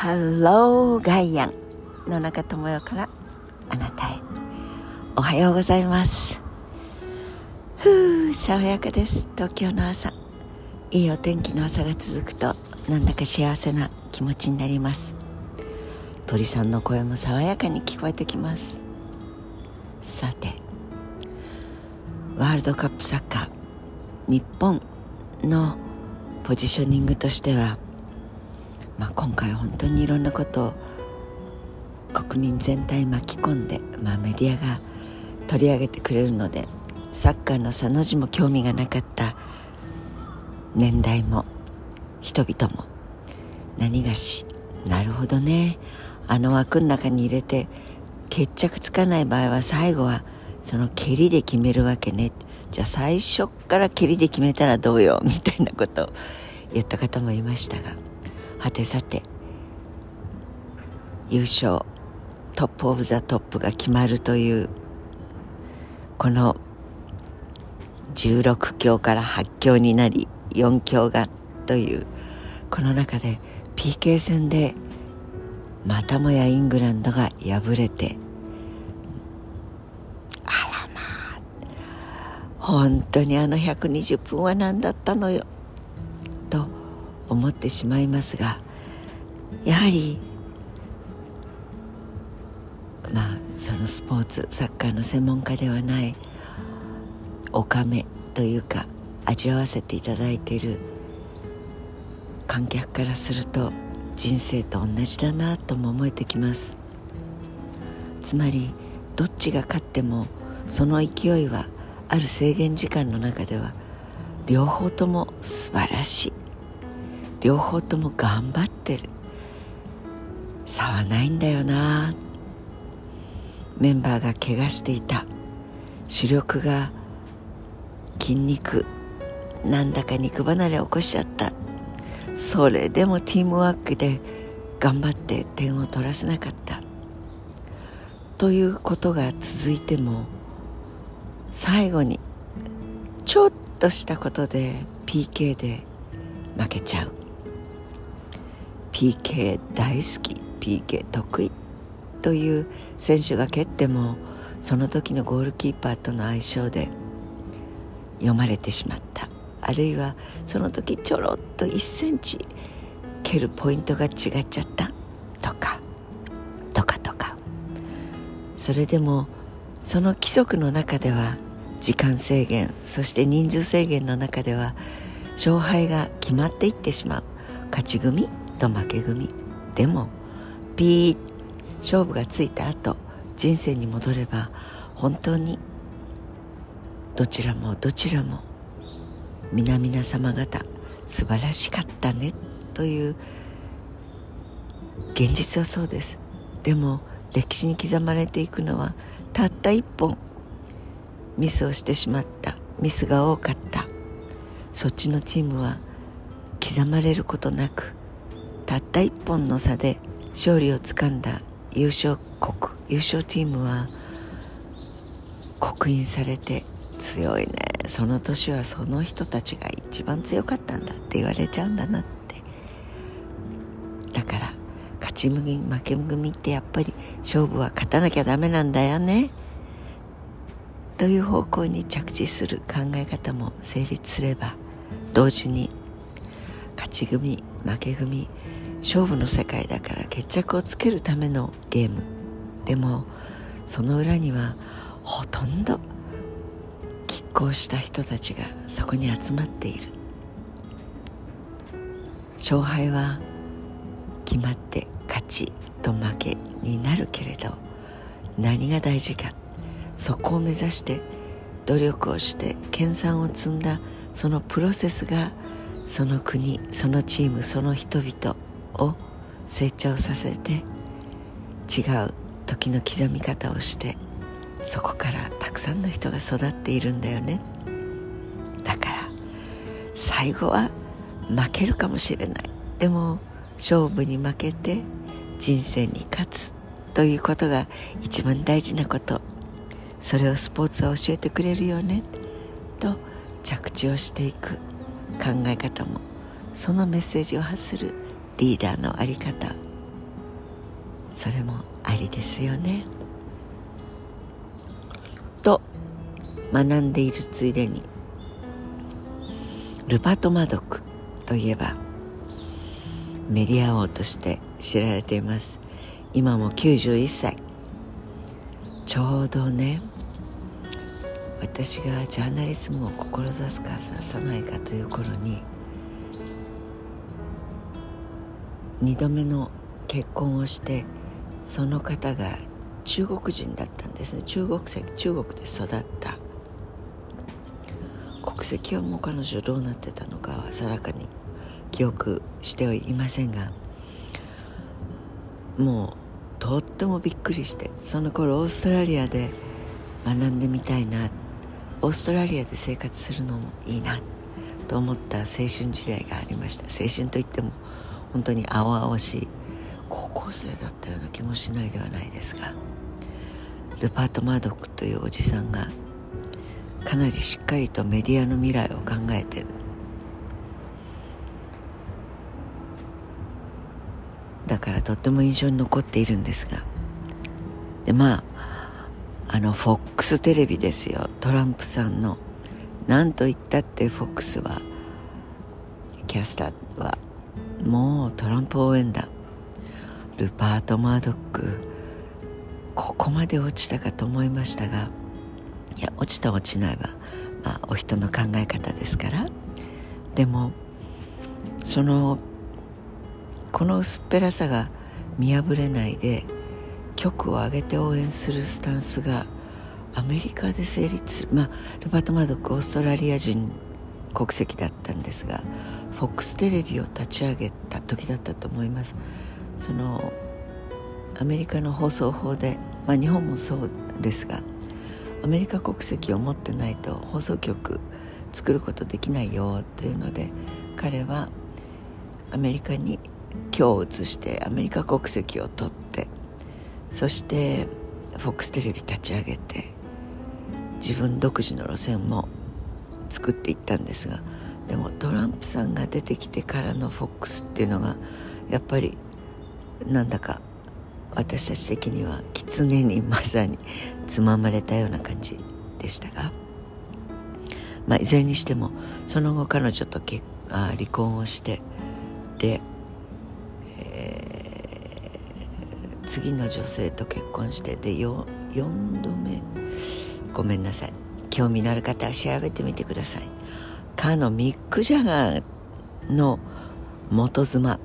ハローガイアン野中智代からあなたへ。おはようございます。ふう爽やかです。東京の朝。いいお天気の朝が続くとなんだか幸せな気持ちになります。鳥さんの声も爽やかに聞こえてきます。さてワールドカップサッカー。日本のポジショニングとしてはまあ、今回本当にいろんなことを国民全体巻き込んで、まあ、メディアが取り上げてくれるのでサッカーの佐の字も興味がなかった年代も人々も。何がしなるほどね。あの枠の中に入れて決着つかない場合は最後はその蹴りで決めるわけね。じゃあ最初から蹴りで決めたらどうよみたいなことを言った方もいましたが。はてさて優勝 top of the top が決まるというこの16強から8強になり4強がというこの中で PK 戦でまたもやイングランドが敗れてあらまあ本当にあの120分は何だったのよ。思ってしまいますがやはりまあそのスポーツサッカーの専門家ではないおかめというか味わわせていただいている観客からすると人生と同じだなとも思えてきます。つまりどっちが勝ってもその勢いはある制限時間の中では両方とも素晴らしい。両方とも頑張ってる。差はないんだよな。メンバーが怪我していた。主力が筋肉なんだか肉離れ起こしちゃった。それでもティームワークで頑張って点を取らせなかった。ということが続いても最後にちょっとしたことで PK で負けちゃう。PK 大好き PK 得意という選手が蹴ってもその時のゴールキーパーとの相性で読まれてしまった。あるいはその時ちょろっと1センチ蹴るポイントが違っちゃった。とかとかとか。それでもその規則の中では時間制限そして人数制限の中では勝敗が決まっていってしまう。勝ち組と負け組。でもピー勝負がついた後人生に戻れば本当にどちらもどちらも皆々様方素晴らしかったねという現実はそうです。でも歴史に刻まれていくのはたった一本ミスをしてしまったミスが多かった。そっちのチームは刻まれることなくたった一本の差で勝利をつかんだ優勝国優勝チームは刻印されて強いね。その年はその人たちが一番強かったんだって言われちゃうんだなって。だから勝ち組負け組ってやっぱり勝負は勝たなきゃダメなんだよね。という方向に着地する考え方も成立すれば同時に勝ち組負け組勝負の世界だから決着をつけるためのゲームでもその裏にはほとんど拮抗した人たちがそこに集まっている。勝敗は決まって勝ちと負けになるけれど何が大事かそこを目指して努力をして研鑽を積んだそのプロセスがその国そのチームその人々を成長させて違う時の刻み方をしてそこからたくさんの人が育っているんだよね。だから最後は負けるかもしれない。でも勝負に負けて人生に勝つということが一番大事なこと。それをスポーツは教えてくれるよね。と着地をしていく考え方もそのメッセージを発するリーダーの在り方。それもありですよね。と学んでいるついでにルパト・マドクといえばメディア王として知られています。今も91歳。ちょうどね私がジャーナリズムを志すかさないかという頃に2度目の結婚をしてその方が中国人だったんですね。中国籍中国で育った。国籍はもう彼女どうなってたのかは定かに記憶してはいませんがもうとってもびっくりしてその頃オーストラリアで学んでみたいなオーストラリアで生活するのもいいなと思った青春時代がありました。青春といっても本当に青々しい高校生だったような気もしないではないですがルパート・マードックというおじさんがかなりしっかりとメディアの未来を考えてる。だからとっても印象に残っているんですがでまああの FOX テレビですよ。トランプさんの何と言ったって FOX はキャスターはもうトランプ応援団ルパート・マードックここまで落ちたかと思いましたがいや落ちた落ちないは、まあ、お人の考え方ですから。でもそのこの薄っぺらさが見破れないで局を挙げて応援するスタンスがアメリカで成立する。まあルバート・マードックオーストラリア人国籍だったんですが FOX テレビを立ち上げた時だったと思います。そのアメリカの放送法で、まあ、日本もそうですがアメリカ国籍を持ってないと放送局作ることできないよというので彼はアメリカに今日移してアメリカ国籍を取ってそして FOX テレビ立ち上げて自分独自の路線も作っていったんですがでもトランプさんが出てきてからの FOX っていうのがやっぱりなんだか私たち的には狐にまさにつままれたような感じでしたが、まあ、いずれにしてもその後彼女と結あ離婚をしてで、えー、次の女性と結婚してで 4, 4度目。ごめんなさい。興味のある方は調べてみてください。かのミック・ジャガーの元妻。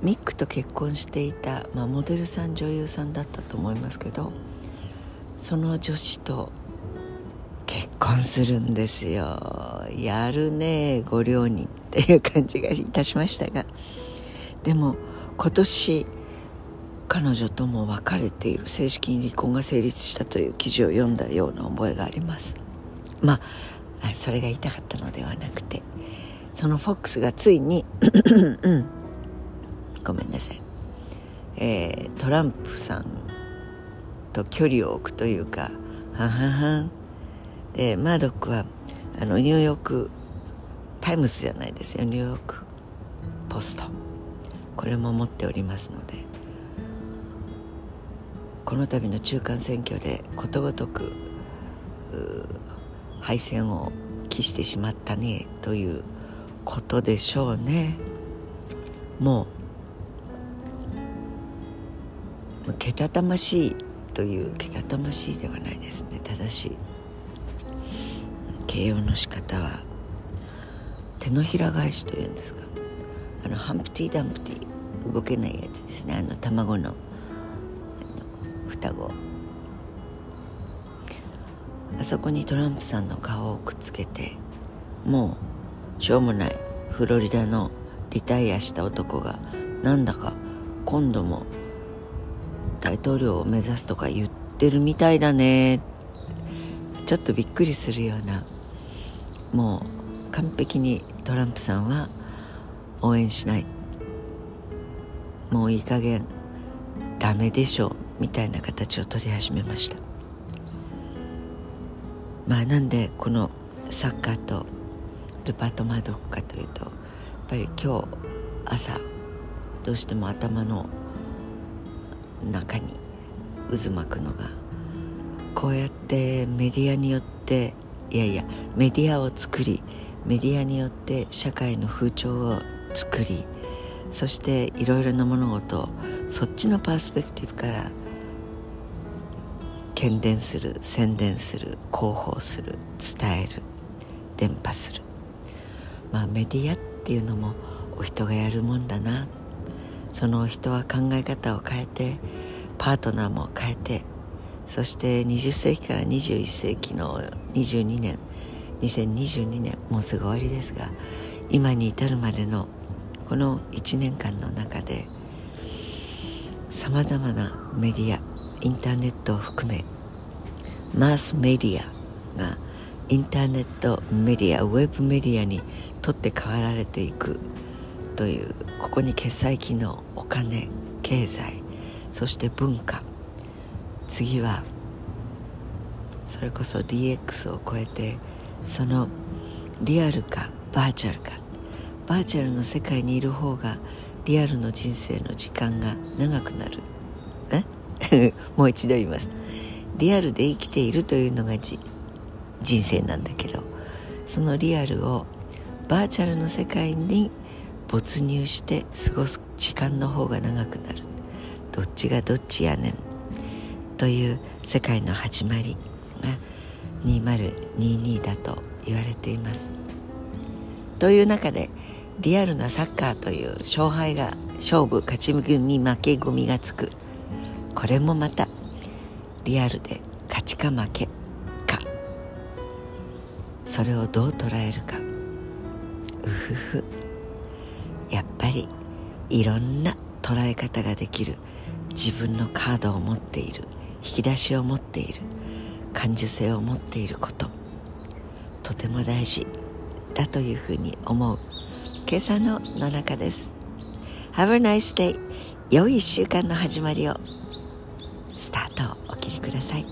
ミックと結婚していた、まあ、モデルさん女優さんだったと思いますけどその女子と結婚するんですよ。やるねご両人っていう感じがいたしましたが。でも今年彼女とも別れている正式に離婚が成立したという記事を読んだような覚えがあります。まあそれが言いたかったのではなくてそのフォックスがついに ごめんなさい、えー、トランプさんと距離を置くというかはははでマードックはあのニューヨークタイムズじゃないですよ。ニューヨークポスト。これも持っておりますので。この度の中間選挙でことごとく敗戦を期してしまったねということでしょうね。もうけたたましいというけたたましいではないですね。正しい形容の仕方は手のひら返しというんですか。あのハンプティ・ダンプティ動けないやつですね。あの卵の双子。あそこにトランプさんの顔をくっつけてもうしょうもないフロリダのリタイアした男がなんだか今度も大統領を目指すとか言ってるみたいだね。ちょっとびっくりするようなもう完璧にトランプさんは応援しない。もういい加減ダメでしょう。みたいな形を取り始めました。まあなんでこのサッカーとルパート・マドックかというとやっぱり今日朝どうしても頭の中に渦巻くのがこうやってメディアによっていやいやメディアを作りメディアによって社会の風潮を作りそしていろいろな物事をそっちのパースペクティブから喧伝する宣伝する広報する伝える伝播する。まあメディアっていうのもお人がやるもんだな。その人は考え方を変えてパートナーも変えてそして20世紀から21世紀の22年2022年もうすぐ終わりですが今に至るまでのこの1年間の中でさまざまなメディアインターネットを含めマースメディアがインターネットメディアウェブメディアにとって変わられていくというここに決済機能お金経済そして文化。次はそれこそ DX を超えてそのリアルかバーチャルか。バーチャルの世界にいる方がリアルの人生の時間が長くなる。え？もう一度言います。リアルで生きているというのが人生なんだけどそのリアルをバーチャルの世界に没入して過ごす時間の方が長くなる。どっちがどっちやねん。という世界の始まり。が2022だと言われています。という中でリアルなサッカーという勝敗が勝負勝ち組負け組がつく。これもまたリアルで勝ちか負けか。それをどう捉えるか。うふふ。やっぱりいろんな捉え方ができる。自分のカードを持っている。引き出しを持っている。感受性を持っていること。とても大事だというふうに思う。今朝の野中です。Have a nice day 良い1週間の始まりを。スタートをお切りください。